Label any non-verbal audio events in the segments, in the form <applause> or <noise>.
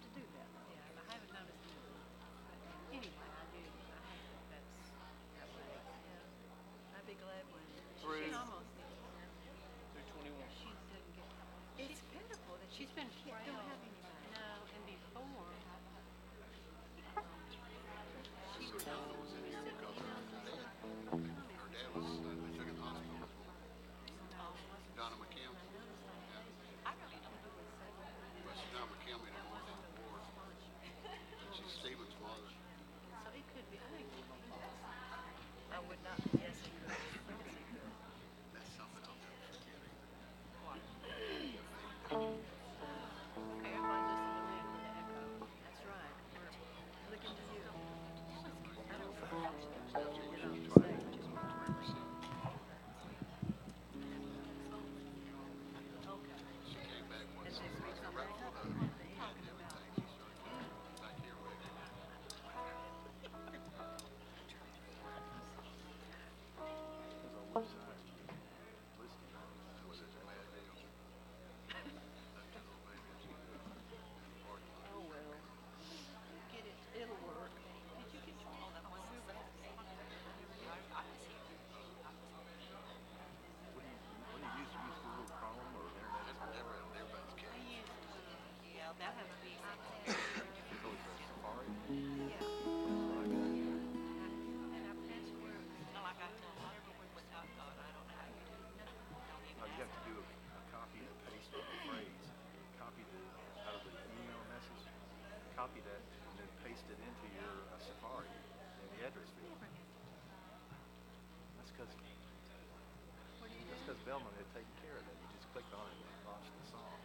to do. Velma uh, had taken care of that. You just clicked on it and launched the song.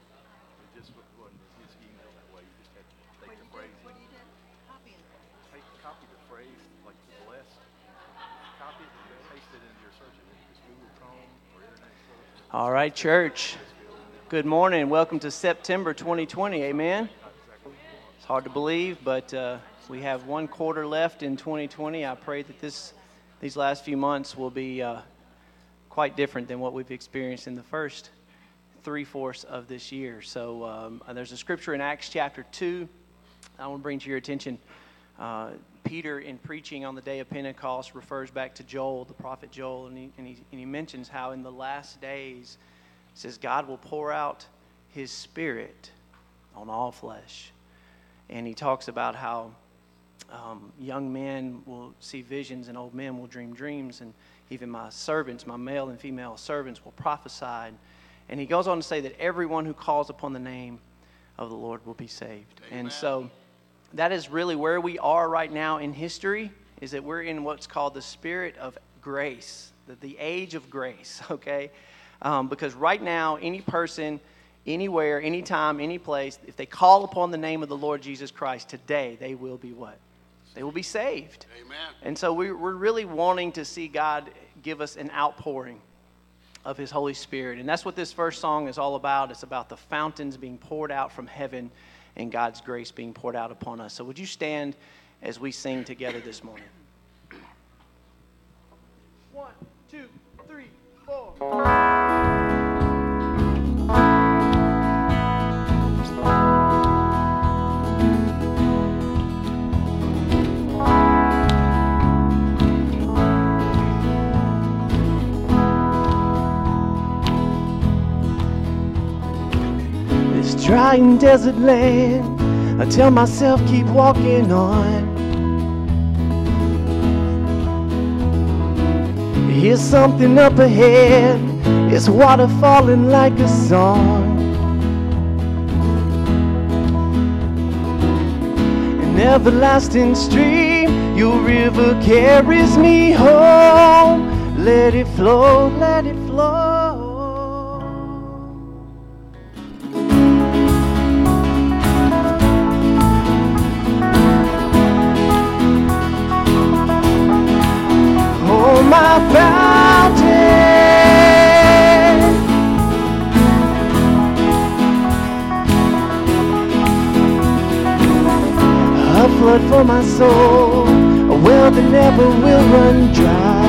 It just wasn't his email that way. You just had to take the phrase. What do you do? Copy it. Take, copy the phrase, like the bless, copy it and paste it into your search engine. Just Google Chrome or Internet Explorer. All right, church. Good morning. Welcome to September 2020. Amen. Hard to believe, but uh, we have one quarter left in 2020. I pray that this, these last few months will be uh, quite different than what we've experienced in the first three fourths of this year. So um, uh, there's a scripture in Acts chapter 2. I want to bring to your attention. Uh, Peter, in preaching on the day of Pentecost, refers back to Joel, the prophet Joel, and he, and he, and he mentions how in the last days, says, God will pour out his spirit on all flesh. And he talks about how um, young men will see visions and old men will dream dreams. And even my servants, my male and female servants, will prophesy. And he goes on to say that everyone who calls upon the name of the Lord will be saved. Amen. And so that is really where we are right now in history, is that we're in what's called the spirit of grace, the, the age of grace, <laughs> okay? Um, because right now, any person, anywhere, anytime, any place, if they call upon the name of the Lord Jesus Christ today, they will be what? they will be saved. Amen. And so we, we're really wanting to see God give us an outpouring of His Holy Spirit. And that's what this first song is all about. It's about the fountains being poured out from heaven and God's grace being poured out upon us. So would you stand as we sing together this morning? One, two, three, four. Dry and desert land. I tell myself, keep walking on. Here's something up ahead, it's water falling like a song. An everlasting stream, your river carries me home. Let it flow, let it flow. Soul, a well that never will run dry.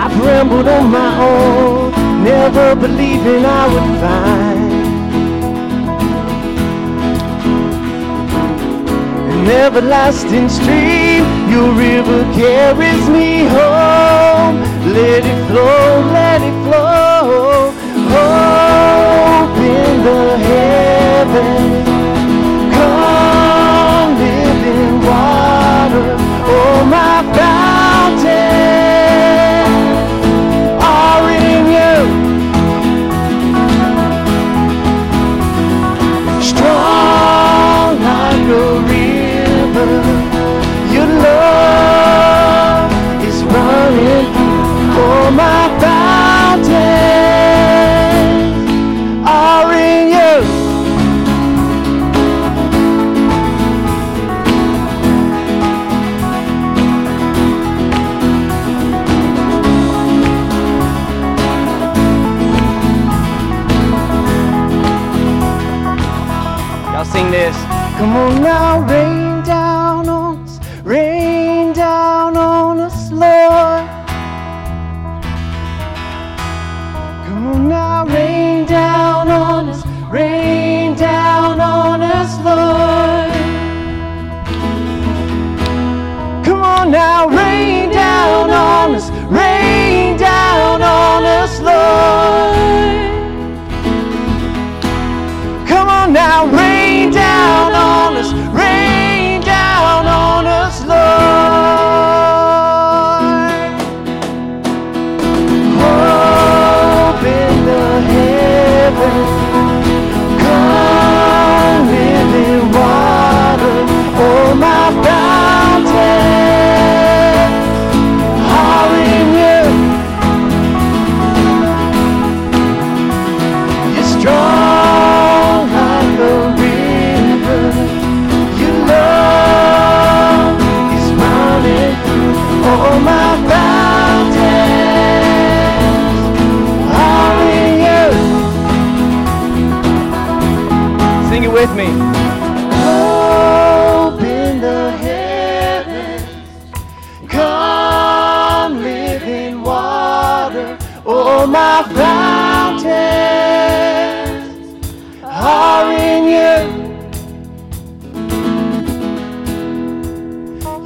I've rambled on my own, never believing I would find an everlasting stream. Your river carries me home. Let it flow, let it flow. Hope in the heavens. Now, rain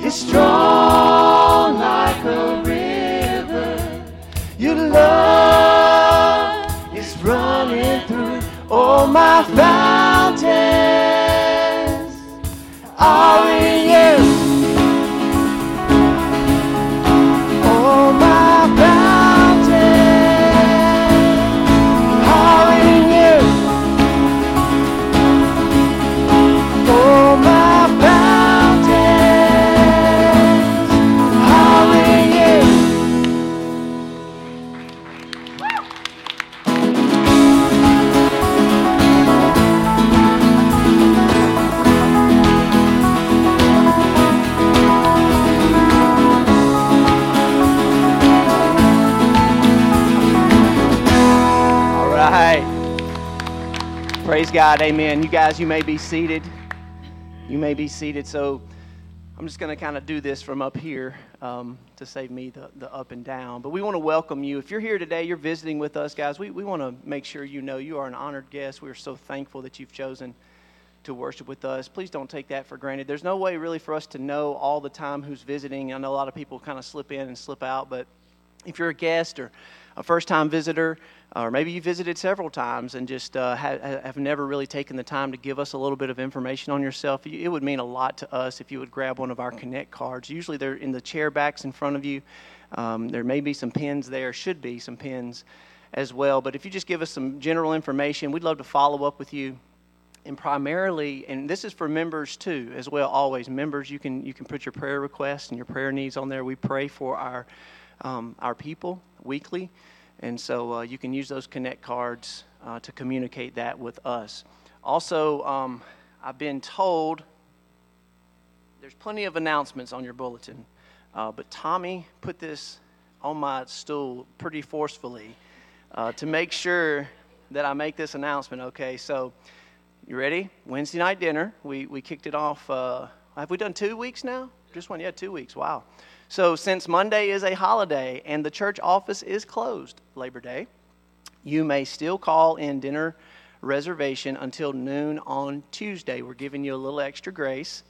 You're strong like a river. Your love is running through all my fountains God. Amen. You guys, you may be seated. You may be seated. So I'm just going to kind of do this from up here um, to save me the, the up and down. But we want to welcome you. If you're here today, you're visiting with us, guys, we, we want to make sure you know you are an honored guest. We are so thankful that you've chosen to worship with us. Please don't take that for granted. There's no way really for us to know all the time who's visiting. I know a lot of people kind of slip in and slip out, but if you're a guest or a first time visitor, or maybe you visited several times and just uh, ha- have never really taken the time to give us a little bit of information on yourself, it would mean a lot to us if you would grab one of our Connect cards. Usually they're in the chair backs in front of you. Um, there may be some pins there, should be some pins as well. But if you just give us some general information, we'd love to follow up with you and primarily and this is for members too as well always members you can you can put your prayer requests and your prayer needs on there we pray for our um, our people weekly and so uh, you can use those connect cards uh, to communicate that with us also um, i've been told there's plenty of announcements on your bulletin uh, but tommy put this on my stool pretty forcefully uh, to make sure that i make this announcement okay so You ready? Wednesday night dinner. We, we kicked it off. Uh, have we done two weeks now? Just one? Yeah, two weeks. Wow. So, since Monday is a holiday and the church office is closed, Labor Day, you may still call in dinner reservation until noon on Tuesday. We're giving you a little extra grace.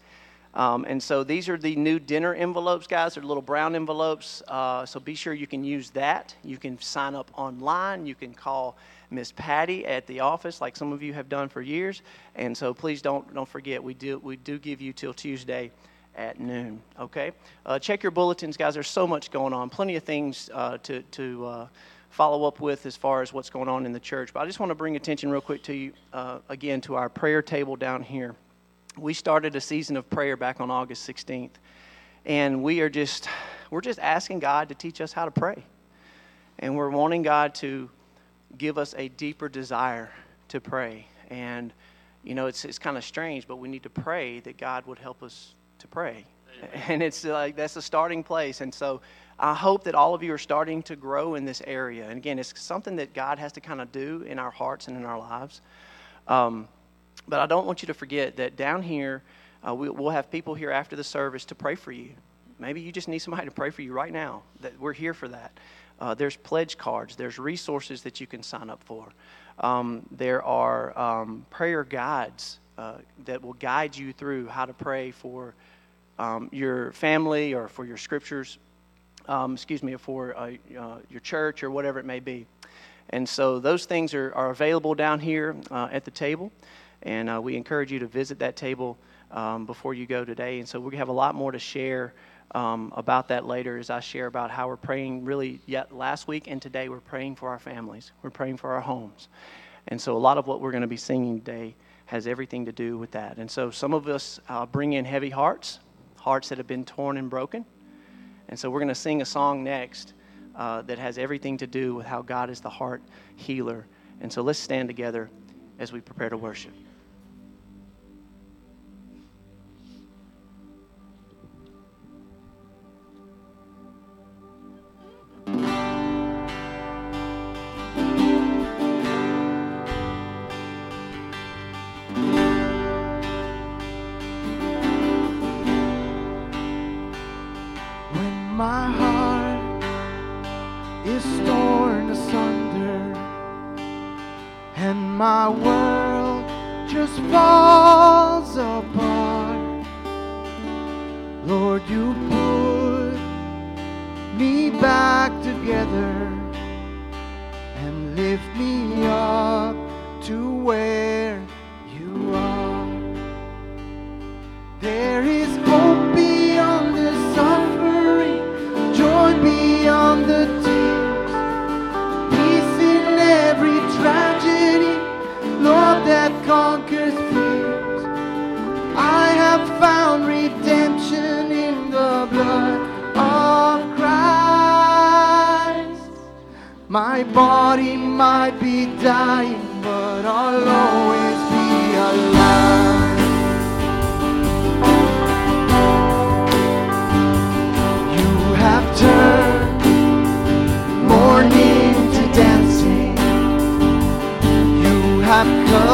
Um, and so these are the new dinner envelopes, guys. They're little brown envelopes. Uh, so be sure you can use that. You can sign up online. You can call Miss Patty at the office, like some of you have done for years. And so please don't don't forget we do we do give you till Tuesday at noon. Okay. Uh, check your bulletins, guys. There's so much going on. Plenty of things uh, to to uh, follow up with as far as what's going on in the church. But I just want to bring attention real quick to you uh, again to our prayer table down here we started a season of prayer back on August 16th. And we are just, we're just asking God to teach us how to pray. And we're wanting God to give us a deeper desire to pray. And, you know, it's, it's kind of strange, but we need to pray that God would help us to pray. Amen. And it's like that's a starting place. And so I hope that all of you are starting to grow in this area. And again, it's something that God has to kind of do in our hearts and in our lives. Um, but I don't want you to forget that down here, uh, we, will have people here after the service to pray for you. Maybe you just need somebody to pray for you right now. That we're here for that. Uh, there's pledge cards. There's resources that you can sign up for. Um, there are um, prayer guides uh, that will guide you through how to pray for um, your family or for your scriptures. Um, excuse me, for uh, uh, your church or whatever it may be. And so those things are, are available down here uh, at the table. And uh, we encourage you to visit that table um, before you go today. And so we have a lot more to share um, about that later as I share about how we're praying really yet last week and today we're praying for our families. We're praying for our homes. And so a lot of what we're going to be singing today has everything to do with that. And so some of us uh, bring in heavy hearts, hearts that have been torn and broken. And so we're going to sing a song next uh, that has everything to do with how God is the heart healer. And so let's stand together as we prepare to worship. You are. There is hope beyond the suffering, joy beyond the tears, peace in every tragedy love that conquers fears. I have found redemption in the blood of Christ. My body might be dying, but I'll always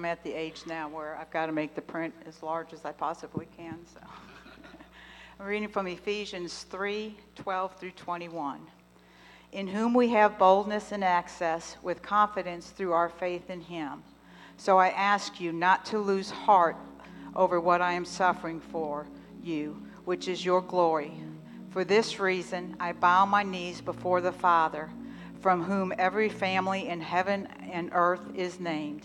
I'm at the age now where I've got to make the print as large as I possibly can. So <laughs> I'm reading from Ephesians 3 12 through 21. In whom we have boldness and access with confidence through our faith in Him. So I ask you not to lose heart over what I am suffering for you, which is your glory. For this reason, I bow my knees before the Father, from whom every family in heaven and earth is named,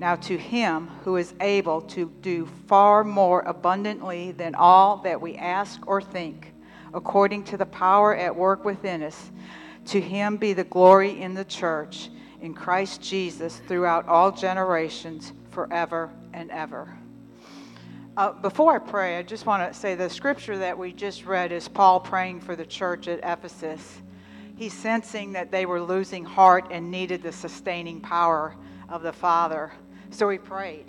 Now, to him who is able to do far more abundantly than all that we ask or think, according to the power at work within us, to him be the glory in the church, in Christ Jesus, throughout all generations, forever and ever. Uh, before I pray, I just want to say the scripture that we just read is Paul praying for the church at Ephesus. He's sensing that they were losing heart and needed the sustaining power of the Father. So he prayed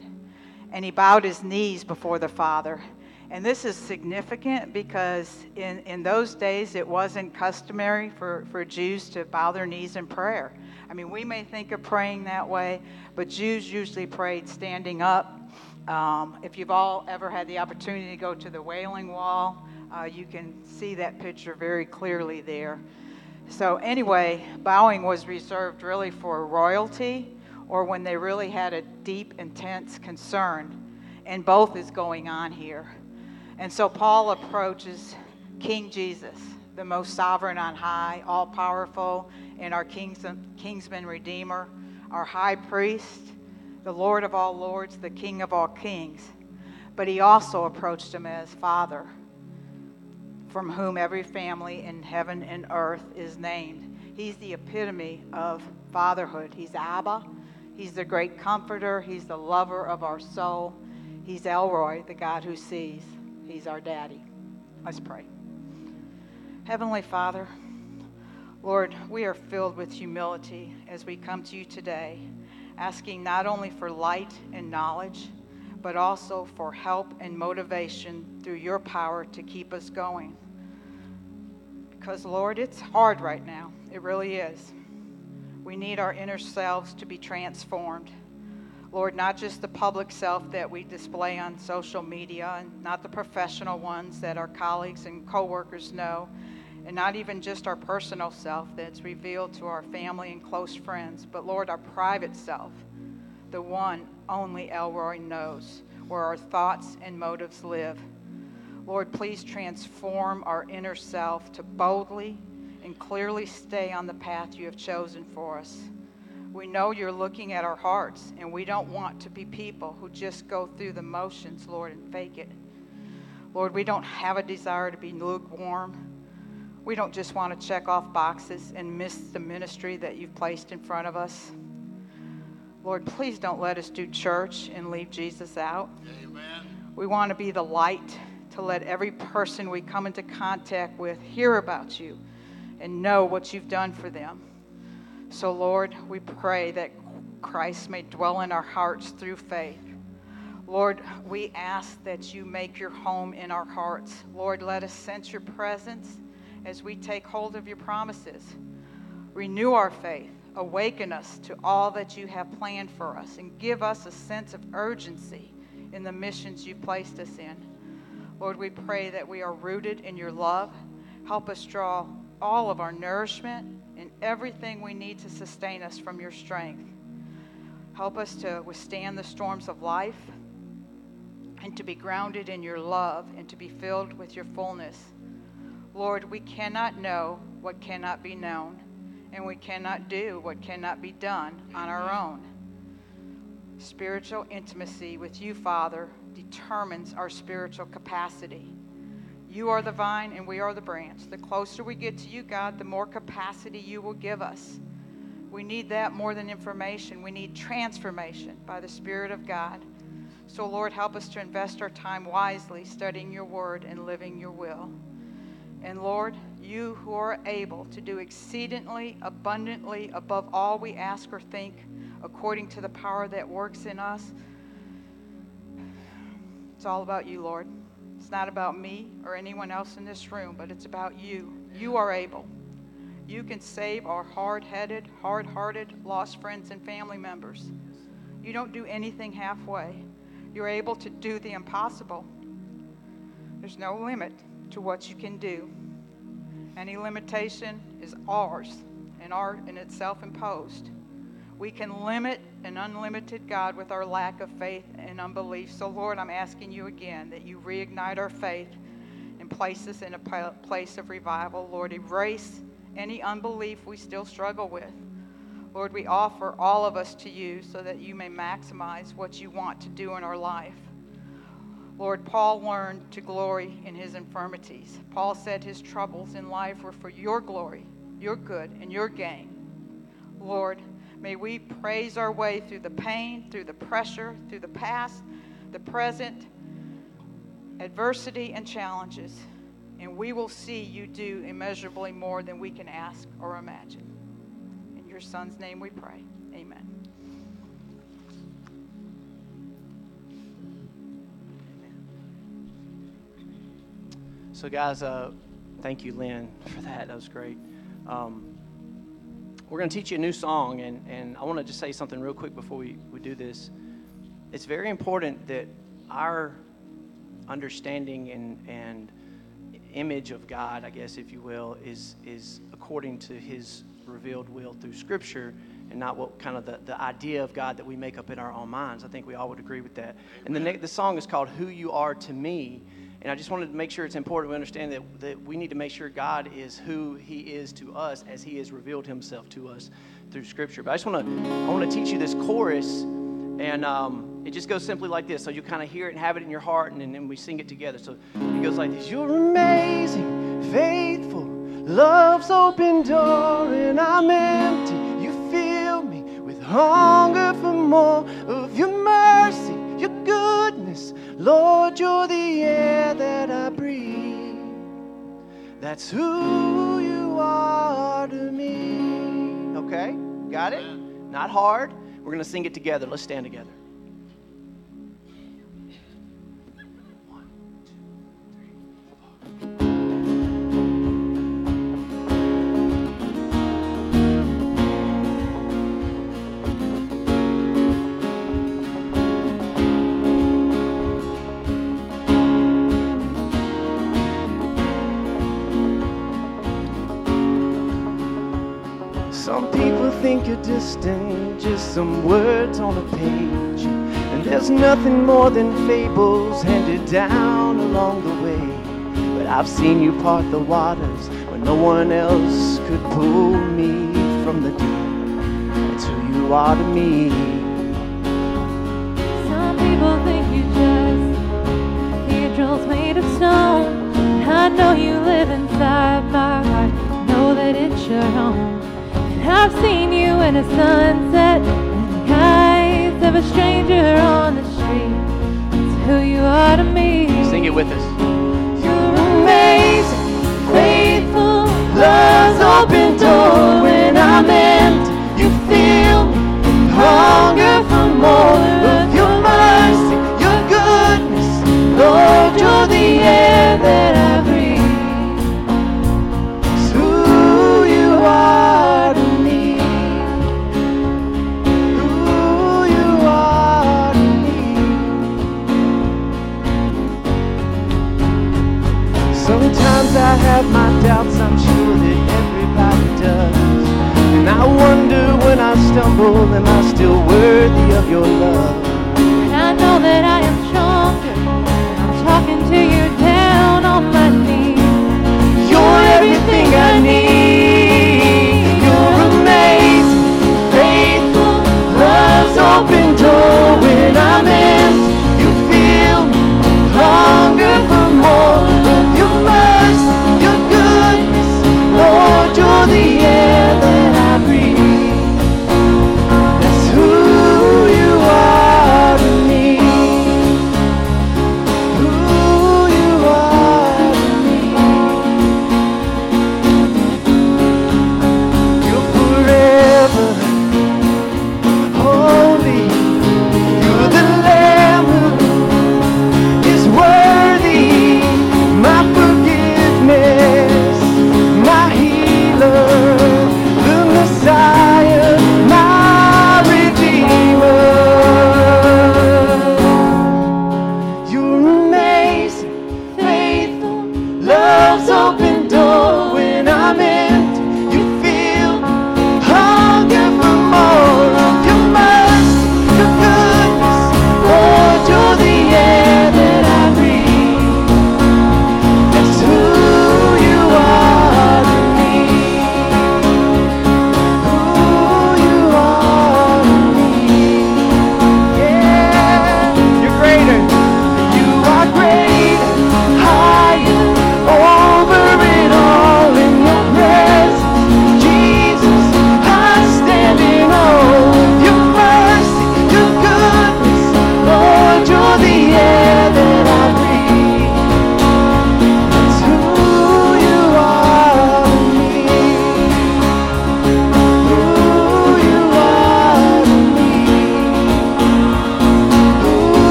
and he bowed his knees before the Father. And this is significant because in, in those days it wasn't customary for, for Jews to bow their knees in prayer. I mean, we may think of praying that way, but Jews usually prayed standing up. Um, if you've all ever had the opportunity to go to the Wailing Wall, uh, you can see that picture very clearly there. So, anyway, bowing was reserved really for royalty or when they really had a deep, intense concern. And both is going on here. And so Paul approaches King Jesus, the most sovereign on high, all powerful, and our kings, kinsman redeemer, our high priest, the Lord of all lords, the King of all kings. But he also approached him as Father, from whom every family in heaven and earth is named. He's the epitome of fatherhood. He's Abba. He's the great comforter. He's the lover of our soul. He's El Roi, the God who sees. He's our daddy. Let's pray. Heavenly Father, Lord, we are filled with humility as we come to you today, asking not only for light and knowledge, but also for help and motivation through your power to keep us going. Because, Lord, it's hard right now. It really is. We need our inner selves to be transformed. Lord, not just the public self that we display on social media and not the professional ones that our colleagues and coworkers know, and not even just our personal self that's revealed to our family and close friends, but Lord, our private self, the one only El Roi knows, where our thoughts and motives live. Lord, please transform our inner self to boldly and clearly stay on the path you have chosen for us. We know you're looking at our hearts, and we don't want to be people who just go through the motions, Lord, and fake it. Lord, we don't have a desire to be lukewarm. We don't just want to check off boxes and miss the ministry that you've placed in front of us. Lord, please don't let us do church and leave Jesus out. Amen. We want to be the light to let every person we come into contact with hear about you and know what you've done for them. So, Lord, we pray that Christ may dwell in our hearts through faith. Lord, we ask that you make your home in our hearts. Lord, let us sense your presence as we take hold of your promises. Renew our faith, awaken us to all that you have planned for us, and give us a sense of urgency in the missions you've placed us in. Lord, we pray that we are rooted in your love. Help us draw all of our nourishment and everything we need to sustain us from your strength. Help us to withstand the storms of life and to be grounded in your love and to be filled with your fullness. Lord, we cannot know what cannot be known, and we cannot do what cannot be done on our own. Spiritual intimacy with you, Father, determines our spiritual capacity. You are the vine and we are the branch. The closer we get to you, God, the more capacity you will give us. We need that more than information. We need transformation by the Spirit of God. So, Lord, help us to invest our time wisely studying your word and living your will. And Lord, you who are able to do exceedingly abundantly above all we ask or think, according to the power that works in us, it's all about you, Lord. It's not about me or anyone else in this room, but it's about you. You are able. You can save our hard headed, hard hearted, lost friends and family members. You don't do anything halfway. You're able to do the impossible. There's no limit to what you can do. Any limitation is ours and our and it's self-imposed. We can limit an unlimited God with our lack of faith and unbelief. So Lord, I'm asking you again that you reignite our faith and place us in a place of revival. Lord, erase any unbelief we still struggle with. Lord, we offer all of us to you so that you may maximize what you want to do in our life. Lord, Paul learned to glory in his infirmities. Paul said his troubles in life were for your glory, your good, and your gain. Lord, may we praise our way through the pain, through the pressure, through the past, the present, adversity, and challenges, and we will see you do immeasurably more than we can ask or imagine. In your Son's name we pray. Amen. So, guys, uh, thank you, Lynn, for that. That was great. Um, we're going to teach you a new song, and, and I want to just say something real quick before we, we do this. It's very important that our understanding and, and image of God, I guess, if you will, is, is according to his revealed will through Scripture and not what kind of the, the idea of God that we make up in our own minds. I think we all would agree with that. And the, the song is called Who You Are to Me. And I just wanted to make sure it's important we understand that, that we need to make sure God is who He is to us as He has revealed Himself to us through Scripture. But I just want to I want to teach you this chorus, and um, it just goes simply like this. So you kind of hear it and have it in your heart, and then we sing it together. So it goes like this: You're amazing, faithful, love's open door, and I'm empty. You fill me with hunger for more of Your mercy, Your goodness. Lord, you're the air that I breathe. That's who you are to me. Okay? Got it? Not hard. We're going to sing it together. Let's stand together. Think you're distant, just some words on a page. And there's nothing more than fables handed down along the way. But I've seen you part the waters when no one else could pull me from the deep. That's who you are to me. Some people think you just cathedrals made of stone. I know you live inside my heart. Know that it's your home. I've seen you in a sunset in the eyes of a stranger on the street. That's who you are to me. Sing it with us. You're amazing, faithful, Love's open door when I'm empty. You fill me, hunger for more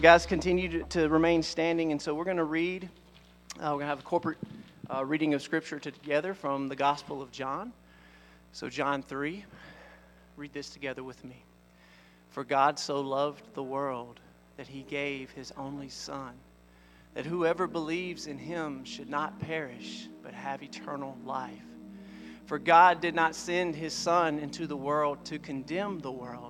Guys, continue to, to remain standing. And so, we're going to read, uh, we're going to have a corporate uh, reading of Scripture together from the Gospel of John. So, John 3, read this together with me. For God so loved the world that he gave his only Son, that whoever believes in him should not perish, but have eternal life. For God did not send his Son into the world to condemn the world,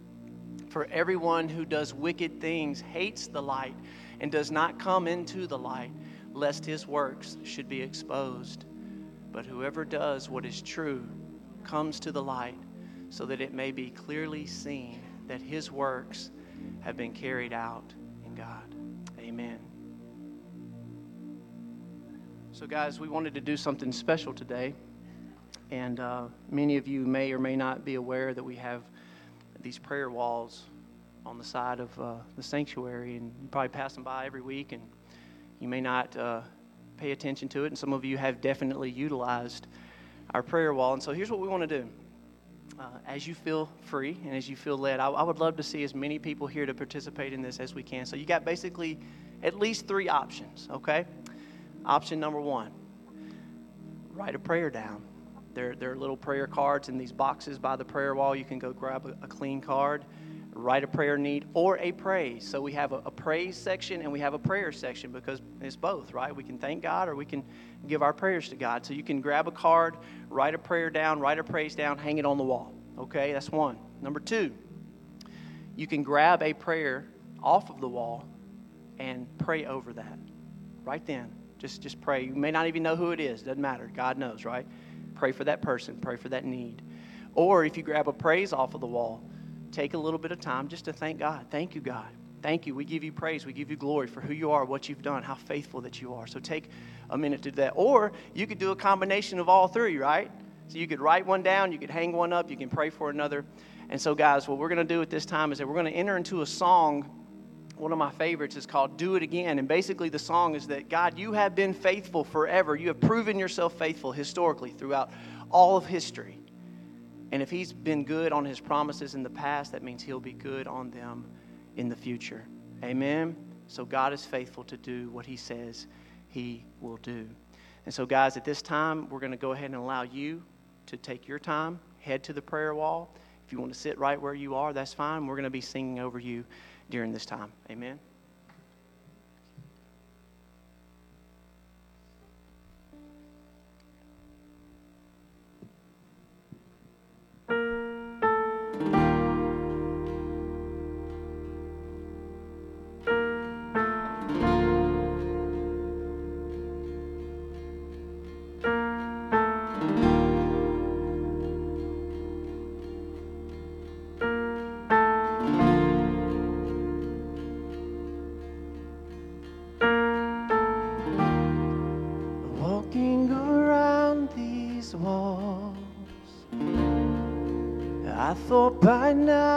For everyone who does wicked things hates the light and does not come into the light, lest his works should be exposed. But whoever does what is true comes to the light, so that it may be clearly seen that his works have been carried out in God. Amen. So, guys, we wanted to do something special today. And uh, many of you may or may not be aware that we have these prayer walls on the side of uh, the sanctuary, and you probably pass them by every week, and you may not uh, pay attention to it. And some of you have definitely utilized our prayer wall. And so here's what we want to do uh, as you feel free and as you feel led. I, I would love to see as many people here to participate in this as we can. So you got basically at least three options, okay? Option number one write a prayer down. There, there are little prayer cards in these boxes by the prayer wall. You can go grab a, a clean card, write a prayer need, or a praise. So we have a, a praise section and we have a prayer section because it's both, right? We can thank God or we can give our prayers to God. So you can grab a card, write a prayer down, write a praise down, hang it on the wall. Okay, that's one. Number two, you can grab a prayer off of the wall and pray over that right then. Just, just pray. You may not even know who it is. Doesn't matter. God knows, right? Pray for that person. Pray for that need. Or if you grab a praise off of the wall, take a little bit of time just to thank God. Thank you, God. Thank you. We give you praise. We give you glory for who you are, what you've done, how faithful that you are. So take a minute to do that. Or you could do a combination of all three, right? So you could write one down, you could hang one up, you can pray for another. And so, guys, what we're going to do at this time is that we're going to enter into a song one of my favorites is called Do It Again. And basically, the song is that God, you have been faithful forever. You have proven yourself faithful historically throughout all of history. And if He's been good on His promises in the past, that means He'll be good on them in the future. Amen? So, God is faithful to do what He says He will do. And so, guys, at this time, we're going to go ahead and allow you to take your time, head to the prayer wall. If you want to sit right where you are, that's fine. We're going to be singing over you during this time. Amen. uh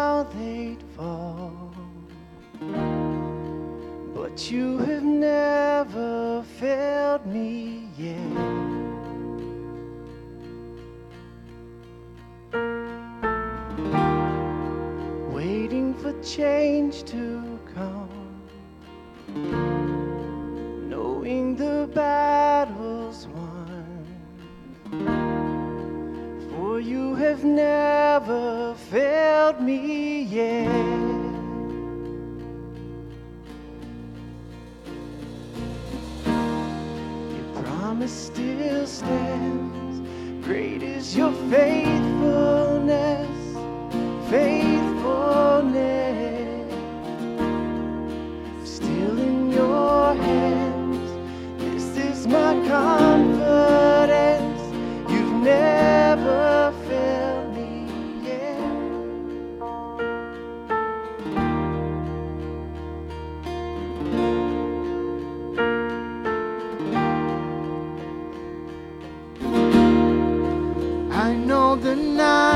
Tonight.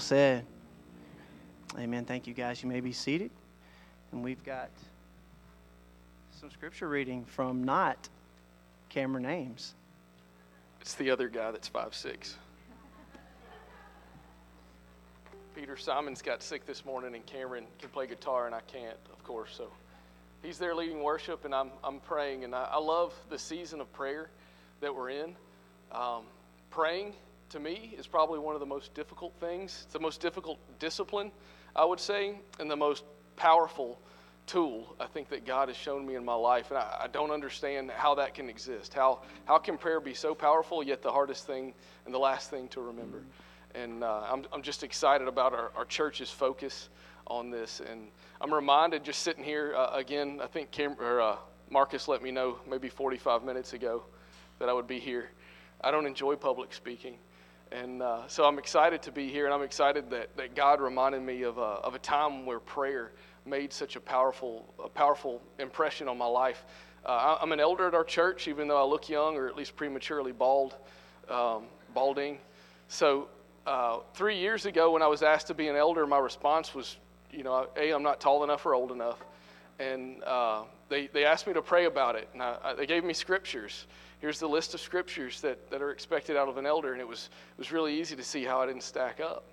People said, Amen. Thank you, guys. You may be seated. And we've got some scripture reading from not Cameron Ames. It's the other guy that's five six. Peter Simons got sick this morning, and Cameron can play guitar, and I can't, of course. So he's there leading worship, and I'm, I'm praying. And I, I love the season of prayer that we're in. Um, praying, to me, is probably one of the most difficult things. It's the most difficult discipline, I would say, and the most powerful tool I think that God has shown me in my life. And I, I don't understand how that can exist. How, how can prayer be so powerful, yet the hardest thing and the last thing to remember? And uh, I'm, I'm just excited about our, our church's focus on this. And I'm reminded just sitting here uh, again, I think Cam- or, uh, Marcus let me know maybe 45 minutes ago that I would be here. I don't enjoy public speaking. And uh, so I'm excited to be here, and I'm excited that, that God reminded me of a, of a time where prayer made such a powerful, a powerful impression on my life. Uh, I'm an elder at our church, even though I look young or at least prematurely bald, um, balding. So uh, three years ago, when I was asked to be an elder, my response was, you know, A, I'm not tall enough or old enough. And uh, they, they asked me to pray about it. And I, I, they gave me scriptures. Here's the list of scriptures that, that are expected out of an elder. And it was, it was really easy to see how I didn't stack up.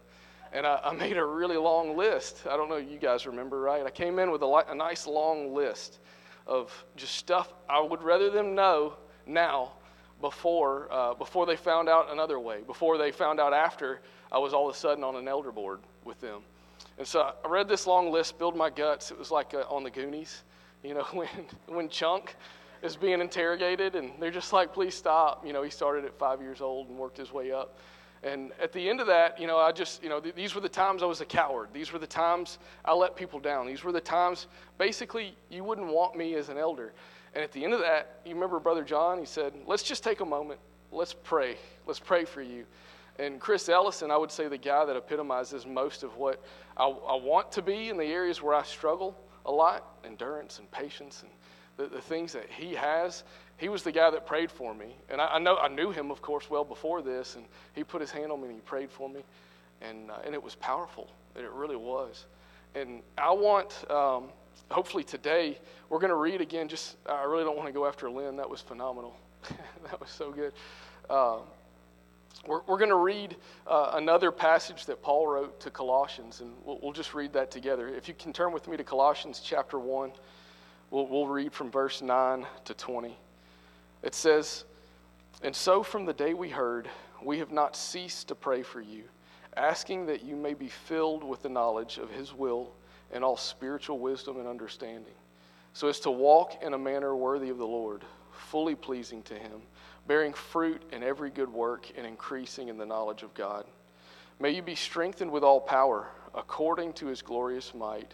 And I, I made a really long list. I don't know, you guys remember, right? I came in with a, a nice long list of just stuff I would rather them know now before, uh, before they found out another way, before they found out after I was all of a sudden on an elder board with them. And so I read this long list, spilled my guts. It was like uh, on the Goonies, you know, <laughs> when, when Chunk is being interrogated and they're just like, please stop. You know, he started at five years old and worked his way up. And at the end of that, you know, I just, you know, th- these were the times I was a coward. These were the times I let people down. These were the times, basically, you wouldn't want me as an elder. And at the end of that, you remember Brother John? He said, let's just take a moment. Let's pray. Let's pray for you. And Chris Ellison, I would say the guy that epitomizes most of what I, I want to be in the areas where I struggle a lot endurance and patience and the, the things that he has he was the guy that prayed for me. And I, I, know I knew him, of course, well before this, and he put his hand on me and he prayed for me, and uh, and it was powerful. And it really was. And I want, um, hopefully today, we're going to read again. Just I really don't want to go after Lynn. That was phenomenal. <laughs> that was so good. Uh, we're, we're going to read uh, another passage that Paul wrote to Colossians, and we'll, we'll just read that together. If you can turn with me to Colossians chapter 1, we'll, we'll read from verse 9 to 20. It says, And so from the day we heard, we have not ceased to pray for you, asking that you may be filled with the knowledge of his will and all spiritual wisdom and understanding, so as to walk in a manner worthy of the Lord, fully pleasing to him, bearing fruit in every good work and increasing in the knowledge of God. May you be strengthened with all power, according to his glorious might,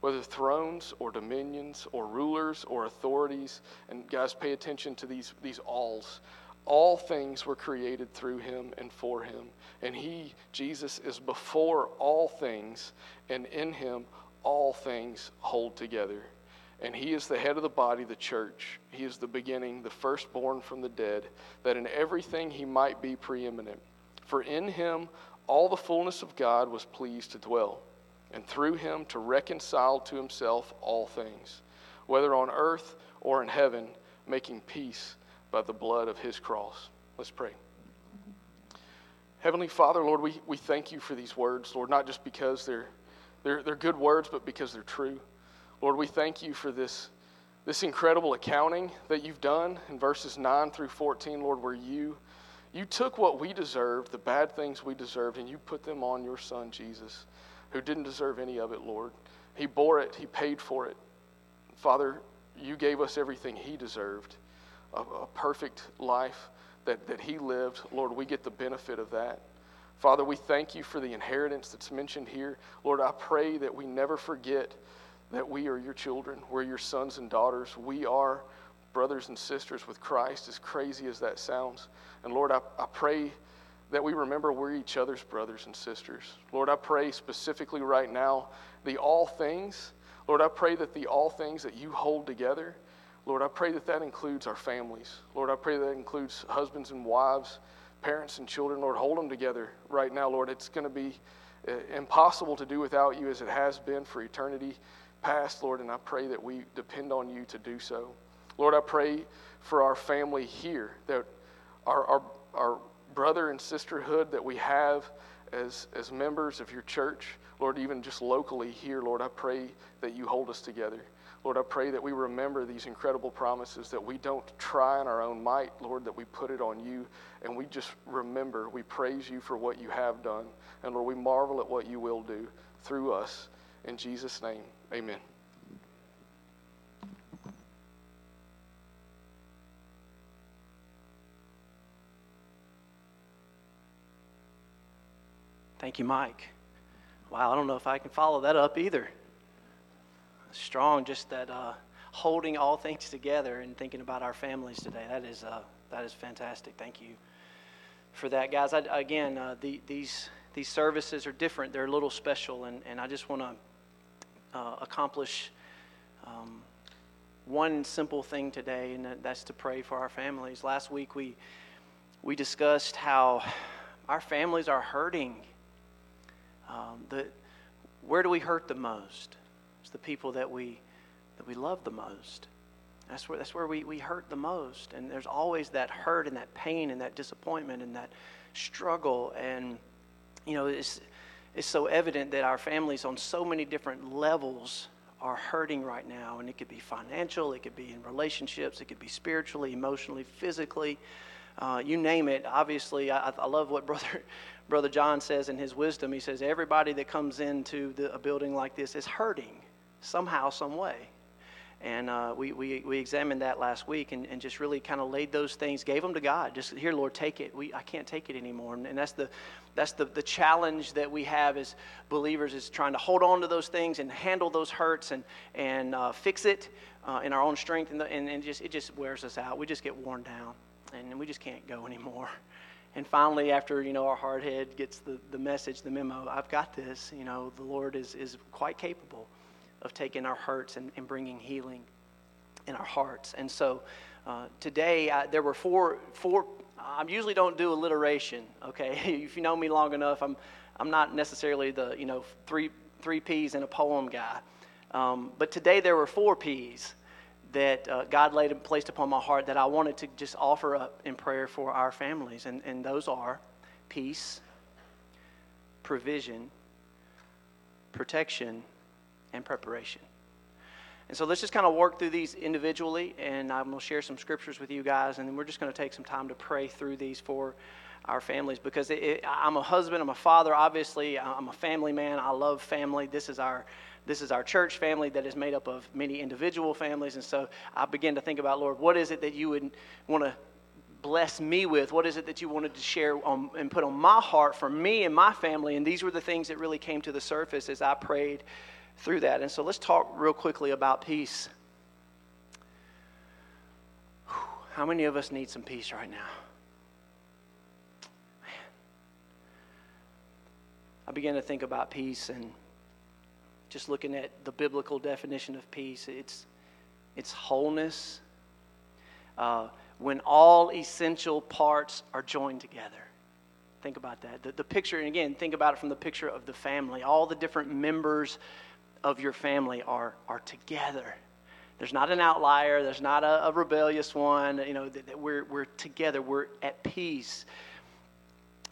whether thrones or dominions or rulers or authorities. And guys, pay attention to these, these alls. All things were created through him and for him. And he, Jesus, is before all things, and in him all things hold together. And he is the head of the body, the church. He is the beginning, the firstborn from the dead, that in everything he might be preeminent. For in him all the fullness of God was pleased to dwell and through him to reconcile to himself all things, whether on earth or in heaven, making peace by the blood of his cross. Let's pray. Heavenly Father, Lord, we, we thank you for these words, Lord, not just because they're, they're, they're good words, but because they're true. Lord, we thank you for this, this incredible accounting that you've done in verses 9 through 14, Lord, where you, you took what we deserved, the bad things we deserved, and you put them on your Son, Jesus who didn't deserve any of it, Lord. He bore it, He paid for it. Father, you gave us everything He deserved a, a perfect life that, that He lived. Lord, we get the benefit of that. Father, we thank you for the inheritance that's mentioned here. Lord, I pray that we never forget that we are your children. We're your sons and daughters. We are brothers and sisters with Christ, as crazy as that sounds. And Lord, I, I pray that we remember we're each other's brothers and sisters. Lord, I pray specifically right now, the all things. Lord, I pray that the all things that you hold together, Lord, I pray that that includes our families. Lord, I pray that includes husbands and wives, parents and children. Lord, hold them together right now, Lord. It's going to be uh, impossible to do without you as it has been for eternity past, Lord, and I pray that we depend on you to do so. Lord, I pray for our family here, that our, our, our brother and sisterhood that we have as, as members of your church, Lord, even just locally here, Lord, I pray that you hold us together. Lord, I pray that we remember these incredible promises, that we don't try in our own might, Lord, that we put it on you, and we just remember, we praise you for what you have done. And Lord, we marvel at what you will do through us. In Jesus' name, amen. Thank you, Mike. Wow, I don't know if I can follow that up either. Strong, just that uh, holding all things together and thinking about our families today. That is, uh, that is fantastic. Thank you for that, guys. I, again, uh, the, these, these services are different, they're a little special, and, and I just want to uh, accomplish um, one simple thing today, and that's to pray for our families. Last week, we, we discussed how our families are hurting um, the, where do we hurt the most? It's the people that we, that we love the most. That's where, that's where we, we hurt the most. And there's always that hurt and that pain and that disappointment and that struggle. And, you know, it's, it's so evident that our families on so many different levels are hurting right now. And it could be financial, it could be in relationships, it could be spiritually, emotionally, physically. Uh, you name it. Obviously, I, I love what <laughs> Brother Brother John says in his wisdom. He says everybody that comes into the, a building like this is hurting somehow, some way. And uh, we, we, we examined that last week and, and just really kind of laid those things, gave them to God. Just here, Lord, take it. We, I can't take it anymore. And, and that's, the, that's the, the challenge that we have as believers is trying to hold on to those things and handle those hurts and, and uh, fix it uh, in our own strength. And, the, and, and just, it just wears us out. We just get worn down and we just can't go <laughs> anymore. And finally, after you know our hard head gets the, the message, the memo, I've got this. You know, the Lord is, is quite capable of taking our hurts and, and bringing healing in our hearts. And so uh, today I, there were four four. I usually don't do alliteration. Okay, <laughs> if you know me long enough, I'm I'm not necessarily the you know three three P's in a poem guy. Um, but today there were four P's that uh, God laid and placed upon my heart that I wanted to just offer up in prayer for our families. And, and those are peace, provision, protection, and preparation. And so let's just kind of work through these individually, and I'm going to share some scriptures with you guys, and then we're just going to take some time to pray through these for our families because it, it, I'm a husband, I'm a father, obviously, I'm a family man. I love family. This is our this is our church family that is made up of many individual families. And so I began to think about, Lord, what is it that you would want to bless me with? What is it that you wanted to share on, and put on my heart for me and my family? And these were the things that really came to the surface as I prayed through that. And so let's talk real quickly about peace. How many of us need some peace right now? I began to think about peace and just looking at the biblical definition of peace, it's, it's wholeness. Uh, when all essential parts are joined together. Think about that. The, the picture, and again, think about it from the picture of the family. All the different members of your family are, are together. There's not an outlier, there's not a, a rebellious one. You know, that, that we're, we're together, we're at peace.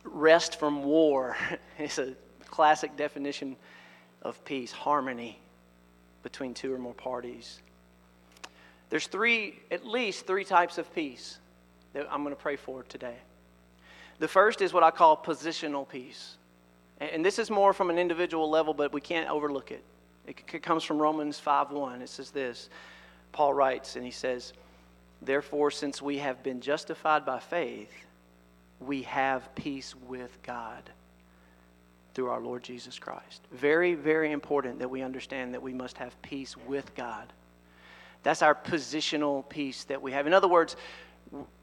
Rest from war. <laughs> it's a classic definition of peace, harmony between two or more parties. There's three, at least three types of peace that I'm going to pray for today. The first is what I call positional peace. And this is more from an individual level, but we can't overlook it. It comes from Romans 5:1. It says this. Paul writes, and he says, Therefore, since we have been justified by faith, we have peace with God through our Lord Jesus Christ. Very, very important that we understand that we must have peace with God. That's our positional peace that we have. In other words,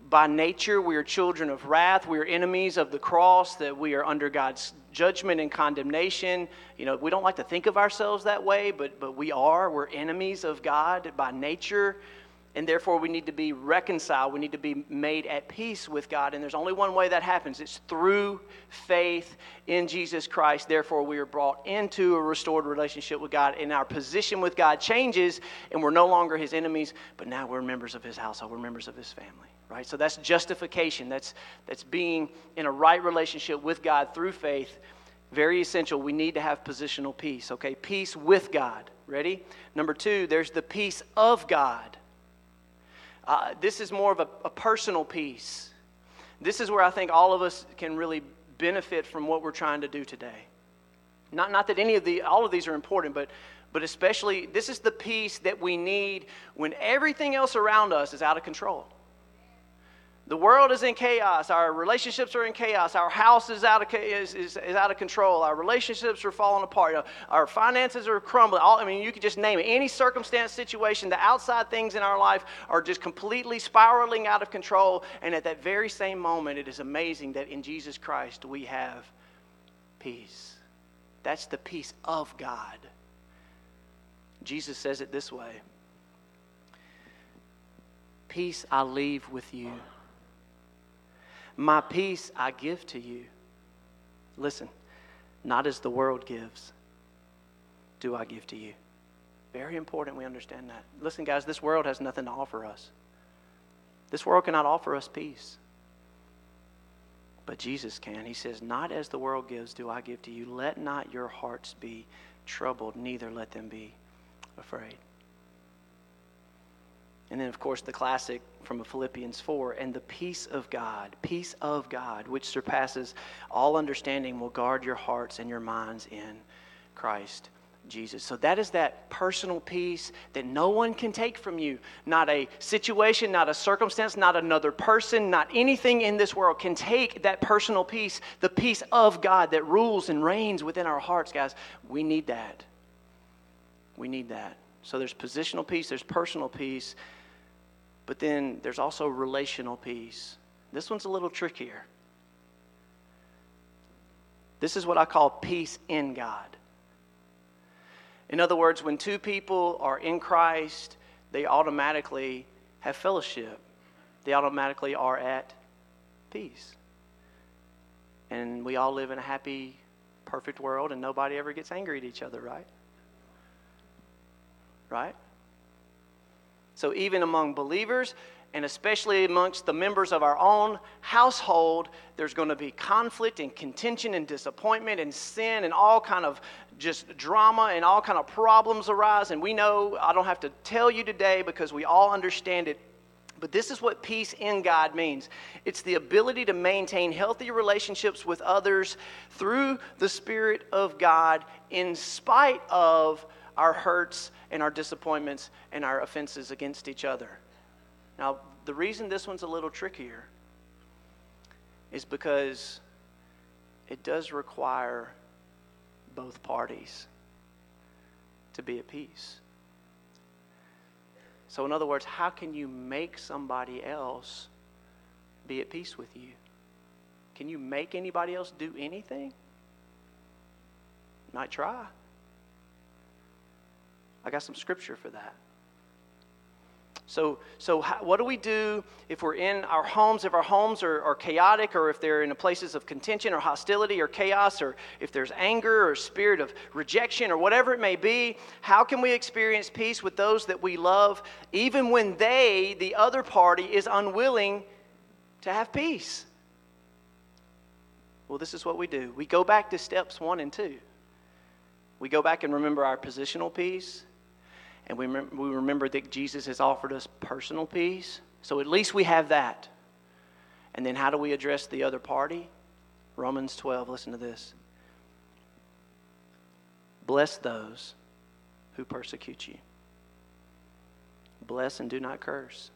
by nature, we are children of wrath. We are enemies of the cross, that we are under God's judgment and condemnation. You know, we don't like to think of ourselves that way, but, but we are. We're enemies of God by nature and therefore we need to be reconciled. We need to be made at peace with God. And there's only one way that happens it's through faith in Jesus Christ. Therefore, we are brought into a restored relationship with God, and our position with God changes, and we're no longer his enemies, but now we're members of his household, we're members of his family. Right? So that's justification. That's, that's being in a right relationship with God through faith. Very essential. We need to have positional peace, okay? Peace with God. Ready? Number two, there's the peace of God. Uh, this is more of a, a personal peace. This is where I think all of us can really benefit from what we're trying to do today. Not, not that any of the, all of these are important, but, but especially this is the peace that we need when everything else around us is out of control. The world is in chaos. Our relationships are in chaos. Our house is out of, is, is, is out of control. Our relationships are falling apart. Our finances are crumbling. All, I mean, you could just name it. Any circumstance, situation, the outside things in our life are just completely spiraling out of control. And at that very same moment, it is amazing that in Jesus Christ we have peace. That's the peace of God. Jesus says it this way Peace I leave with you. My peace I give to you. Listen, not as the world gives, do I give to you. Very important we understand that. Listen, guys, this world has nothing to offer us. This world cannot offer us peace. But Jesus can. He says, Not as the world gives, do I give to you. Let not your hearts be troubled, neither let them be afraid. And then, of course, the classic from Philippians 4 and the peace of God, peace of God, which surpasses all understanding, will guard your hearts and your minds in Christ Jesus. So that is that personal peace that no one can take from you. Not a situation, not a circumstance, not another person, not anything in this world can take that personal peace, the peace of God that rules and reigns within our hearts, guys. We need that. We need that. So there's positional peace, there's personal peace. But then there's also relational peace. This one's a little trickier. This is what I call peace in God. In other words, when two people are in Christ, they automatically have fellowship, they automatically are at peace. And we all live in a happy, perfect world, and nobody ever gets angry at each other, right? Right? So, even among believers, and especially amongst the members of our own household, there's going to be conflict and contention and disappointment and sin and all kind of just drama and all kind of problems arise. And we know, I don't have to tell you today because we all understand it. But this is what peace in God means it's the ability to maintain healthy relationships with others through the Spirit of God in spite of our hurts and our disappointments and our offenses against each other. Now, the reason this one's a little trickier is because it does require both parties to be at peace. So, in other words, how can you make somebody else be at peace with you? Can you make anybody else do anything? Might try. I got some scripture for that. So, so how, what do we do if we're in our homes, if our homes are, are chaotic, or if they're in places of contention or hostility or chaos, or if there's anger or spirit of rejection or whatever it may be? How can we experience peace with those that we love, even when they, the other party, is unwilling to have peace? Well, this is what we do. We go back to steps one and two. We go back and remember our positional peace and we, rem- we remember that Jesus has offered us personal peace. So at least we have that. And then how do we address the other party? Romans 12, listen to this. Bless those who persecute you. Bless and do not curse.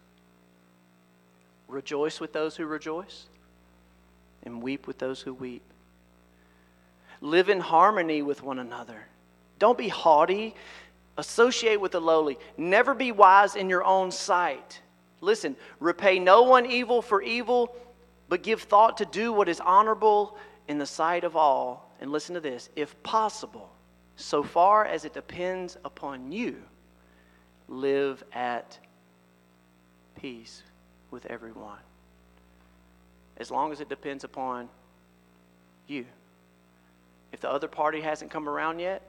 Rejoice with those who rejoice, and weep with those who weep. Live in harmony with one another. Don't be haughty. Associate with the lowly. Never be wise in your own sight. Listen, repay no one evil for evil, but give thought to do what is honorable in the sight of all. And listen to this if possible, so far as it depends upon you, live at peace with everyone. As long as it depends upon you. If the other party hasn't come around yet,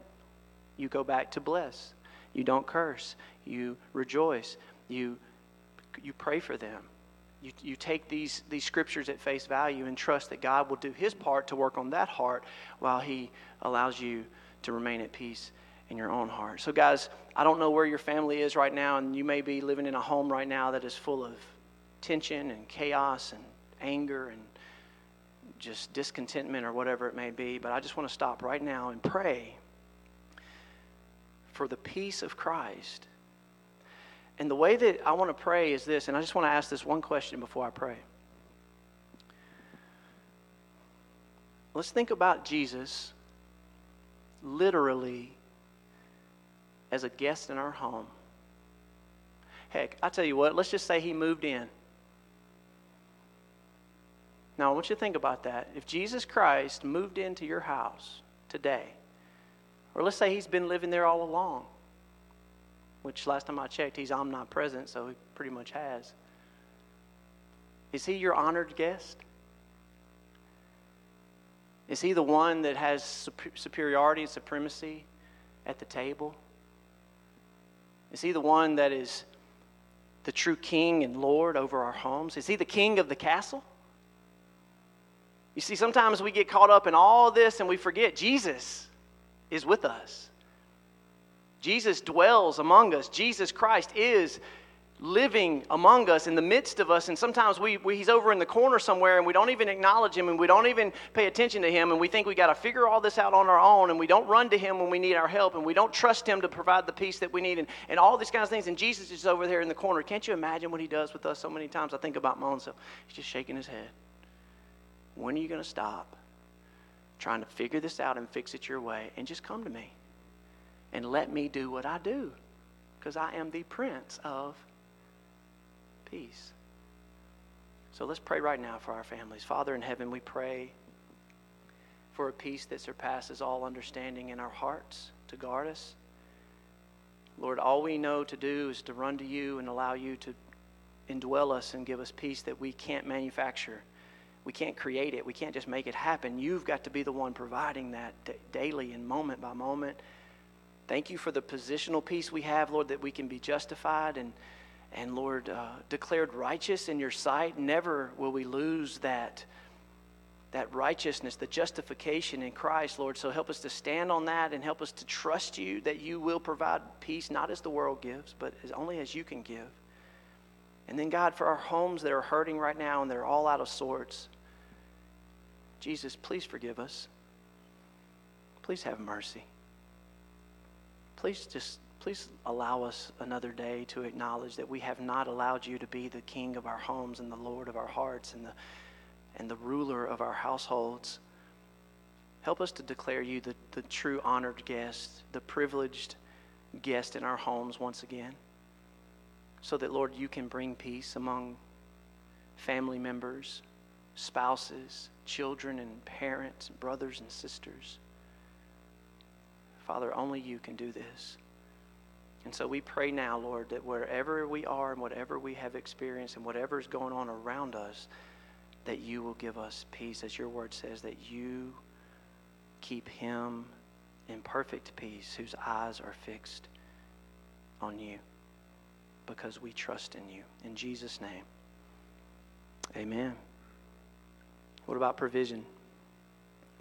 you go back to bless. You don't curse. You rejoice. You, you pray for them. You, you take these, these scriptures at face value and trust that God will do his part to work on that heart while he allows you to remain at peace in your own heart. So, guys, I don't know where your family is right now, and you may be living in a home right now that is full of tension and chaos and anger and just discontentment or whatever it may be. But I just want to stop right now and pray for the peace of Christ. And the way that I want to pray is this, and I just want to ask this one question before I pray. Let's think about Jesus literally as a guest in our home. Heck, I tell you what, let's just say he moved in. Now, I want you to think about that. If Jesus Christ moved into your house today, or let's say he's been living there all along, which last time I checked, he's omnipresent, so he pretty much has. Is he your honored guest? Is he the one that has superiority and supremacy at the table? Is he the one that is the true king and Lord over our homes? Is he the king of the castle? You see, sometimes we get caught up in all this and we forget Jesus is with us. Jesus dwells among us. Jesus Christ is living among us in the midst of us and sometimes we, we, he's over in the corner somewhere and we don't even acknowledge him and we don't even pay attention to him and we think we got to figure all this out on our own and we don't run to him when we need our help and we don't trust him to provide the peace that we need and, and all these kinds of things and jesus is over there in the corner. Can't you imagine what he does with us so many times? I think about my own self. He's just shaking his head. When are you going to stop trying to figure this out and fix it your way and just come to me and let me do what i do because i am the prince of peace. So let's pray right now for our families. Father in heaven, we pray for a peace that surpasses all understanding in our hearts to guard us. Lord, all we know to do is to run to you and allow you to indwell us and give us peace that we can't manufacture. We can't create it. We can't just make it happen. You've got to be the one providing that daily and moment by moment. Thank you for the positional peace we have, Lord, that we can be justified and and Lord, uh, declared righteous in your sight. Never will we lose that, that righteousness, the justification in Christ, Lord. So help us to stand on that and help us to trust you that you will provide peace, not as the world gives, but as, only as you can give. And then, God, for our homes that are hurting right now and they're all out of sorts, Jesus, please forgive us. Please have mercy. Please just please allow us another day to acknowledge that we have not allowed you to be the king of our homes and the Lord of our hearts and the, and the ruler of our households. Help us to declare you the, the true honored guest, the privileged guest in our homes once again, so that, Lord, you can bring peace among family members, spouses, children, and parents, brothers and sisters. Father, only you can do this. And so we pray now, Lord, that wherever we are and whatever we have experienced and whatever is going on around us, that you will give us peace, as your word says, that you keep him in perfect peace whose eyes are fixed on you because we trust in you. In Jesus' name, amen. What about provision?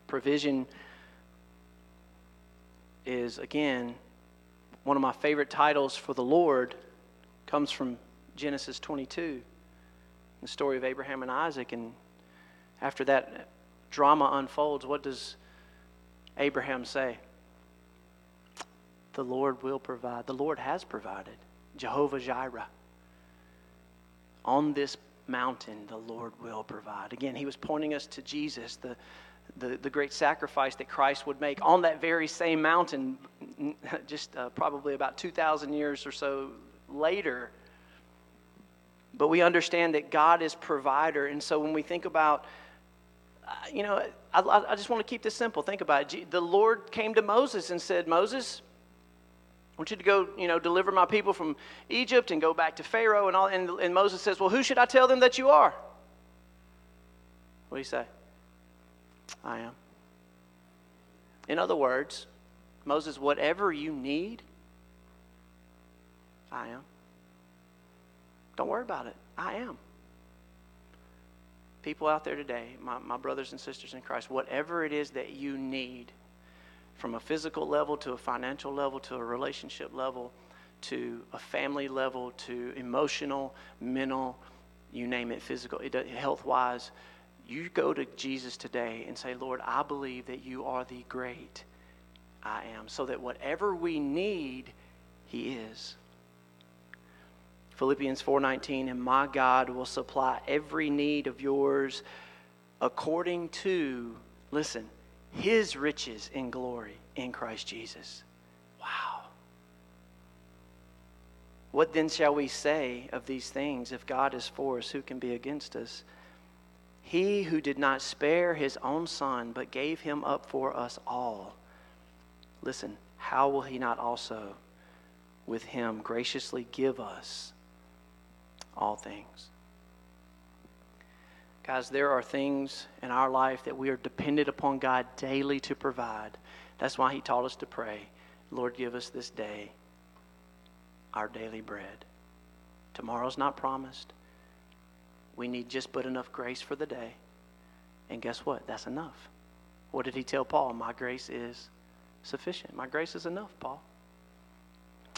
Provision is, again, one of my favorite titles for the Lord comes from Genesis 22, the story of Abraham and Isaac. And after that drama unfolds, what does Abraham say? The Lord will provide. The Lord has provided. Jehovah Jireh. On this mountain, the Lord will provide. Again, he was pointing us to Jesus, the, the, the great sacrifice that Christ would make on that very same mountain, <laughs> just uh, probably about 2,000 years or so later. But we understand that God is provider. And so when we think about, uh, you know, I, I just want to keep this simple. Think about it. The Lord came to Moses and said, Moses, I want you to go, you know, deliver my people from Egypt and go back to Pharaoh and all. And, and Moses says, Well, who should I tell them that you are? What do you say? I am. In other words, Moses, whatever you need, I am. Don't worry about it. I am. People out there today, my, my brothers and sisters in Christ, whatever it is that you need, from a physical level to a financial level to a relationship level to a family level to emotional, mental, you name it, physical, health wise, you go to Jesus today and say, Lord, I believe that you are the great I am, so that whatever we need, He is. Philippians 4:19 and my God will supply every need of yours according to listen his riches in glory in Christ Jesus. Wow. What then shall we say of these things? If God is for us, who can be against us? He who did not spare his own son, but gave him up for us all. Listen, how will he not also with him graciously give us all things? Guys, there are things in our life that we are dependent upon God daily to provide. That's why He taught us to pray, Lord, give us this day our daily bread. Tomorrow's not promised. We need just but enough grace for the day. And guess what? That's enough. What did He tell Paul? My grace is sufficient. My grace is enough, Paul.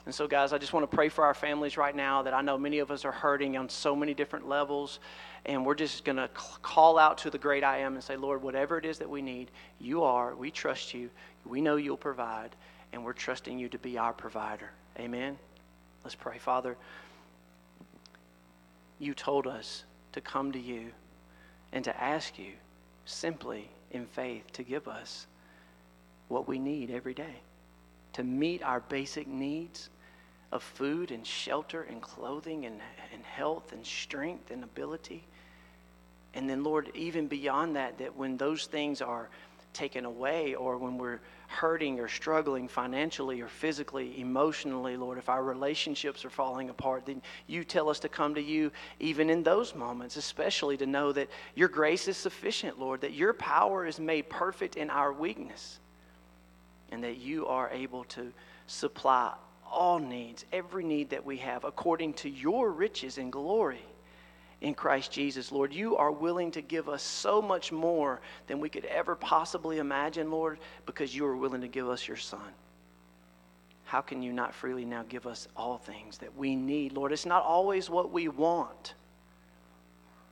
And so, guys, I just want to pray for our families right now that I know many of us are hurting on so many different levels. And we're just going to call out to the great I am and say, Lord, whatever it is that we need, you are. We trust you. We know you'll provide. And we're trusting you to be our provider. Amen. Let's pray. Father, you told us to come to you and to ask you simply in faith to give us what we need every day to meet our basic needs of food and shelter and clothing and, and health and strength and ability. And then, Lord, even beyond that, that when those things are taken away or when we're hurting or struggling financially or physically, emotionally, Lord, if our relationships are falling apart, then you tell us to come to you even in those moments, especially to know that your grace is sufficient, Lord, that your power is made perfect in our weakness, and that you are able to supply all needs, every need that we have, according to your riches and glory in Christ Jesus, Lord. You are willing to give us so much more than we could ever possibly imagine, Lord, because you are willing to give us your Son. How can you not freely now give us all things that we need, Lord? It's not always what we want.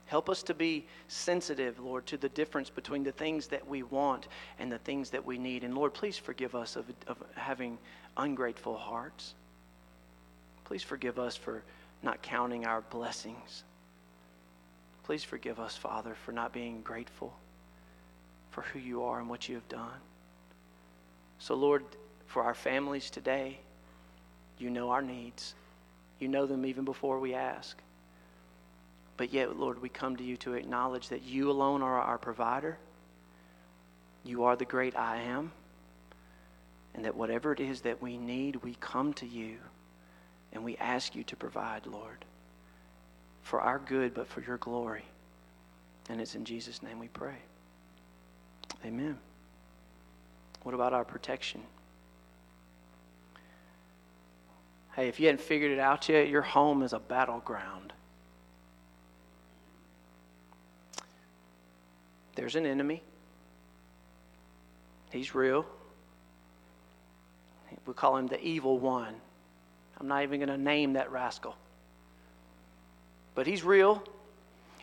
Help us to be sensitive, Lord, to the difference between the things that we want and the things that we need. And Lord, please forgive us of, of having ungrateful hearts. Please forgive us for not counting our blessings. Please forgive us, Father, for not being grateful for who you are and what you have done. So, Lord, for our families today, you know our needs. You know them even before we ask. But yet, Lord, we come to you to acknowledge that you alone are our provider. You are the great I am and that whatever it is that we need, we come to you and we ask you to provide, Lord, for our good, but for your glory. And it's in Jesus' name we pray. Amen. What about our protection? Hey, if you hadn't figured it out yet, your home is a battleground. There's an enemy. He's real. We call him the evil one. I'm not even going to name that rascal. But he's real,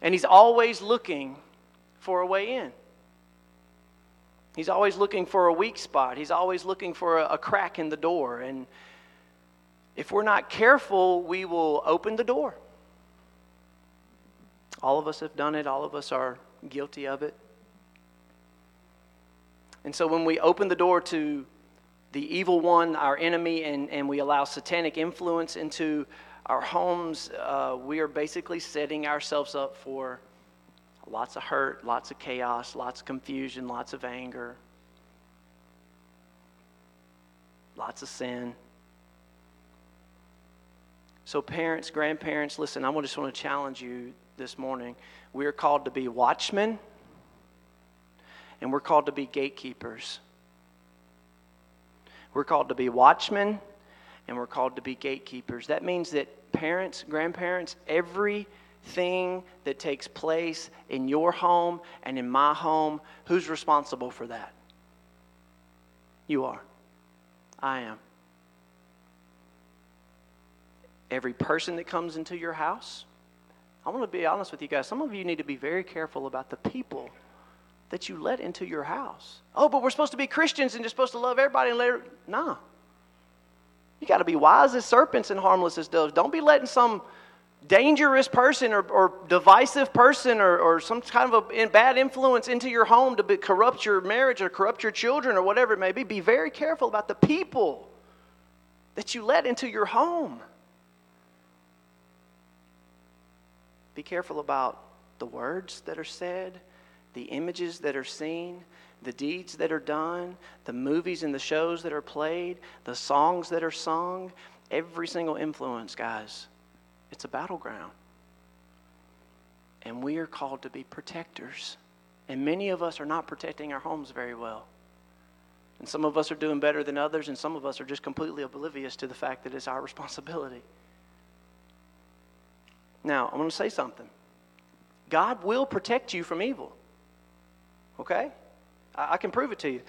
and he's always looking for a way in. He's always looking for a weak spot. He's always looking for a, a, crack in the door. And if we're not careful, we will open the door. All of us have done it, all of us are guilty of it. And so when we open the door to the evil one, our enemy, and, and we allow satanic influence into our homes, uh, we are basically setting ourselves up for lots of hurt, lots of chaos, lots of confusion, lots of anger, lots of sin. So, parents, grandparents, listen, I just want to challenge you this morning. We are called to be watchmen, and we're called to be gatekeepers. We're called to be watchmen, and we're called to be gatekeepers. That means that parents, grandparents, everything that takes place in your home and in my home, who's responsible for that? You are. I am. Every person that comes into your house, I want to be honest with you guys. Some of you need to be very careful about the people that you let into your house. Oh, but we're supposed to be Christians and just supposed to love everybody and let. Nah. You got to be wise as serpents and harmless as doves. Don't be letting some dangerous person or, or divisive person or, or some kind of a bad influence into your home to be, corrupt your marriage or corrupt your children or whatever it may be. Be very careful about the people that you let into your home. Be careful about the words that are said, the images that are seen, the deeds that are done, the movies and the shows that are played, the songs that are sung, every single influence, guys, it's a battleground. And we are called to be protectors. And many of us are not protecting our homes very well. And some of us are doing better than others, and some of us are just completely oblivious to the fact that it's our <laughs> responsibility. Now, I'm going to say something. God will protect you from evil. Okay? I, I can prove it to you.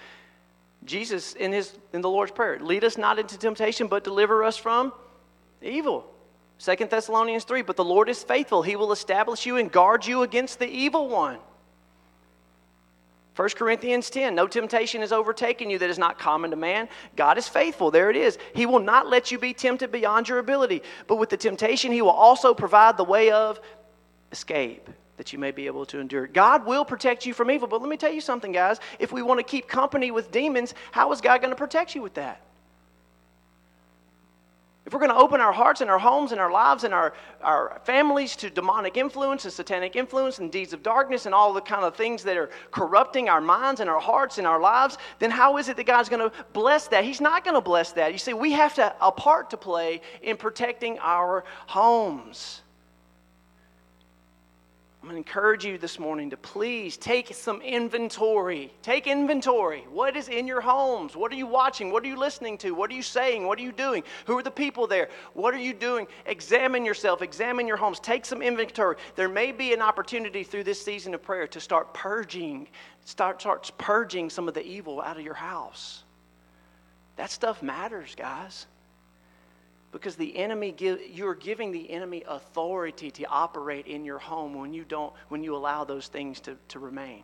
Jesus, in, his, in the Lord's Prayer, lead us not into temptation, but deliver us from evil. Second Thessalonians 3, but the Lord is faithful. He will establish you and guard you against the evil one. 1 Corinthians 10, no temptation has overtaken you that is not common to man. God is faithful. There it is. He will not let you be tempted beyond your ability. But with the temptation, He will also provide the way of escape that you may be able to endure. God will protect you from evil. But let me tell you something, guys. If we want to keep company with demons, how is God going to protect you with that? If we're going to open our hearts and our homes and our lives and our, our families to demonic influence and satanic influence and deeds of darkness and all the kind of things that are corrupting our minds and our hearts and our lives, then how is it that God's going to bless that? He's not going to bless that. You see, we have to, a part to play in protecting our homes. I'm going to encourage you this morning to please take some inventory. Take inventory. What is in your homes? What are you watching? What are you listening to? What are you saying? What are you doing? Who are the people there? What are you doing? Examine yourself, examine your homes. Take some inventory. There may be an opportunity through this season of prayer to start purging, start, start purging some of the evil out of your house. That stuff matters, guys because the enemy give, you're giving the enemy authority to operate in your home when you don't when you allow those things to, to remain.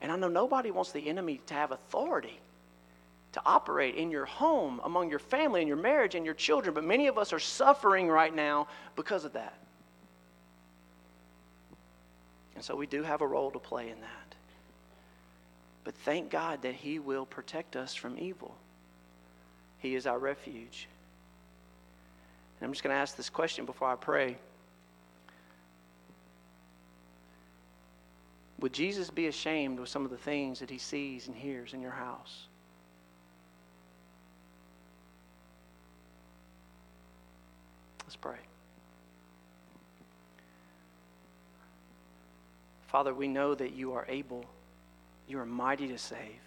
And i know nobody wants the enemy to have authority to operate in your home among your family and your marriage and your children but many of us are suffering right now because of that. And so we do have a role to play in that. But thank god that he will protect us from evil. He is our refuge I'm just going to ask this question before I pray. Would Jesus be ashamed of some of the things that he sees and hears in your house? Let's pray. Father, we know that you are able, you are mighty to save.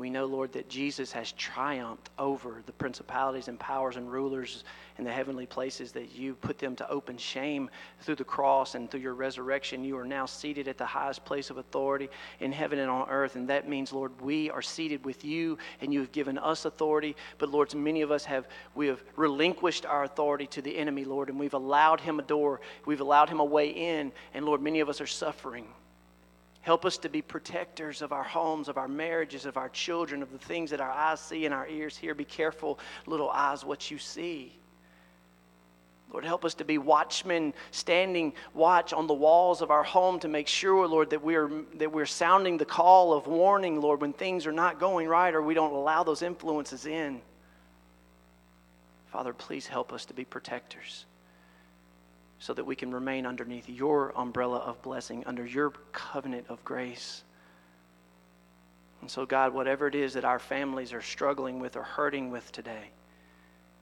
We know, Lord, that Jesus has triumphed over the principalities and powers and rulers in the heavenly places, that you put them to open shame through the cross and through your resurrection. You are now seated at the highest place of authority in heaven and on earth. And that means, Lord, we are seated with you and you have given us authority. But, Lord, many of us have, we have relinquished our authority to the enemy, Lord, and we've allowed him a door, we've allowed him a way in. And, Lord, many of us are suffering. Help us to be protectors of our homes, of our marriages, of our children, of the things that our eyes see and our ears hear. Be careful, little eyes, what you see. Lord, help us to be watchmen standing watch on the walls of our home to make sure, Lord, that we're, that we're sounding the call of warning, Lord, when things are not going right or we don't allow those influences in. Father, please help us to be protectors so that we can remain underneath your umbrella of blessing, under your covenant of grace. And so, God, whatever it is that our families are struggling with or hurting with today,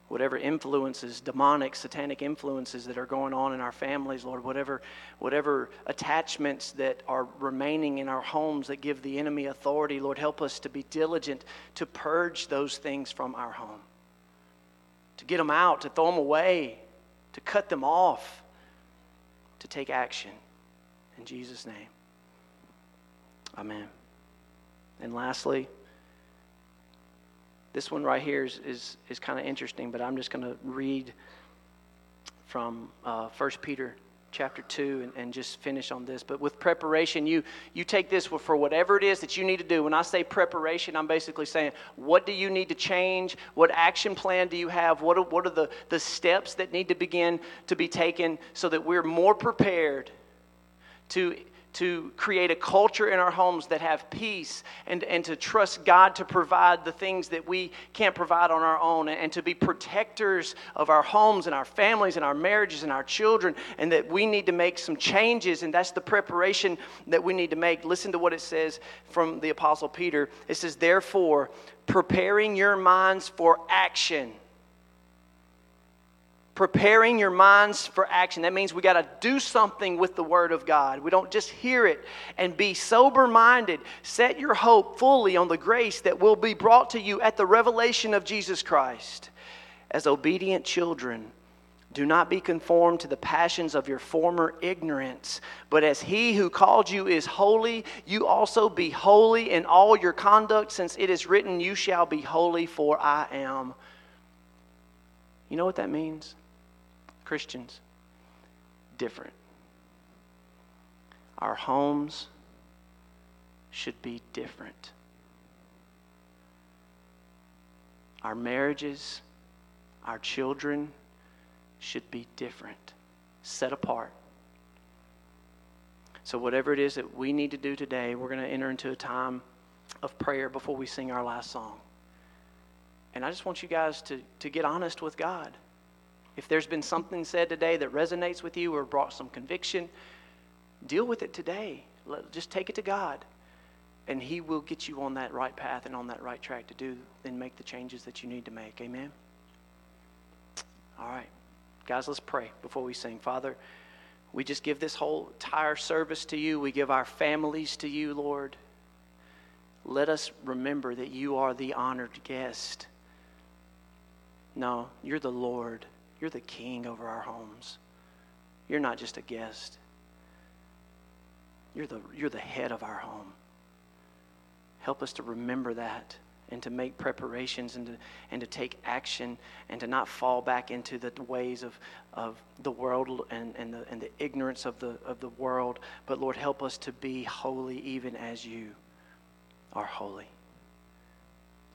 whatever influences, demonic, satanic influences that are going on in our families, Lord, whatever, whatever attachments that are remaining in our homes that give the enemy authority, Lord, help us to be diligent to purge those things from our home, to get them out, to throw them away, to cut them off, to take action. In Jesus' name, amen. And lastly, this one right here is, is, is kind of interesting, but I'm just going to read from uh, 1 Peter chapter 2 and, and just finish on this. But with preparation, you, you take this for whatever it is that you need to do. When I say preparation, I'm basically saying, what do you need to change? What action plan do you have? What are, what are the, the steps that need to begin to be taken so that we're more prepared to to create a culture in our homes that have peace and, and to trust God to provide the things that we can't provide on our own and, and to be protectors of our homes and our families and our marriages and our children and that we need to make some changes and that's the preparation that we need to make. Listen to what it says from the Apostle Peter. It says, Therefore, preparing your minds for action preparing your minds for action. That means we got to do something with the Word of God. We don't just hear it and be sober minded. Set your hope fully on the grace that will be brought to you at the revelation of Jesus Christ. As obedient children, do not be conformed to the passions of your former ignorance, but as he who called you is holy, you also be holy in all your conduct, since it is written, You shall be holy, for I am. You know what that means? Christians, different. Our homes should be different. Our marriages, our children should be different, set apart. So, whatever it is that we need to do today, we're going to enter into a time of prayer before we sing our last song. And I just want you guys to, to get honest with God. If there's been something said today that resonates with you or brought some conviction, deal with it today. Let, just take it to God, and He will get you on that right path and on that right track to do and make the changes that you need to make. Amen? All right. Guys, let's pray before we sing. Father, we just give this whole entire service to you. We give our families to you, Lord. Let us remember that you are the honored guest. No, you're the Lord. You're the king over our homes. You're not just a guest. You're the, you're the head of our home. Help us to remember that and to make preparations and to, and to take action and to not fall back into the ways of, of the world and, and, the, and the ignorance of the, of the world. But Lord, help us to be holy even as you are holy.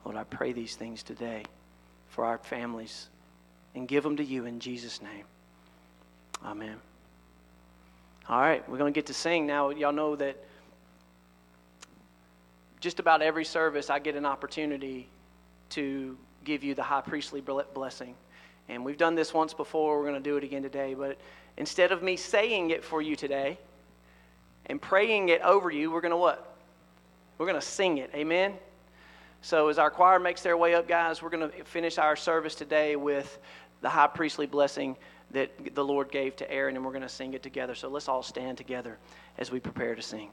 Lord, I pray these things today for our families and give them to you in Jesus' name. Amen. All right, we're going to get to sing now. Y'all know that just about every service I get an opportunity to give you the high priestly blessing. And we've done this once before, we're going to do it again today. But instead of me saying it for you today and praying it over you, we're going to what? We're going to sing it. Amen? So as our choir makes their way up, guys, we're going to finish our service today with the high priestly blessing that the Lord gave to Aaron, and we're going to sing it together. So let's all stand together as we prepare to sing.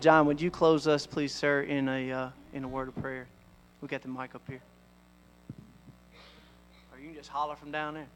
John, would you close us, please, sir, in a, uh, in a word of prayer? We got the mic up here. Or you can just holler from down there.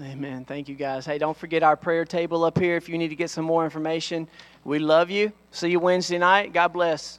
Amen. Thank you, guys. Hey, don't forget our prayer table up here if you need to get some more information. We love you. See you Wednesday night. God bless.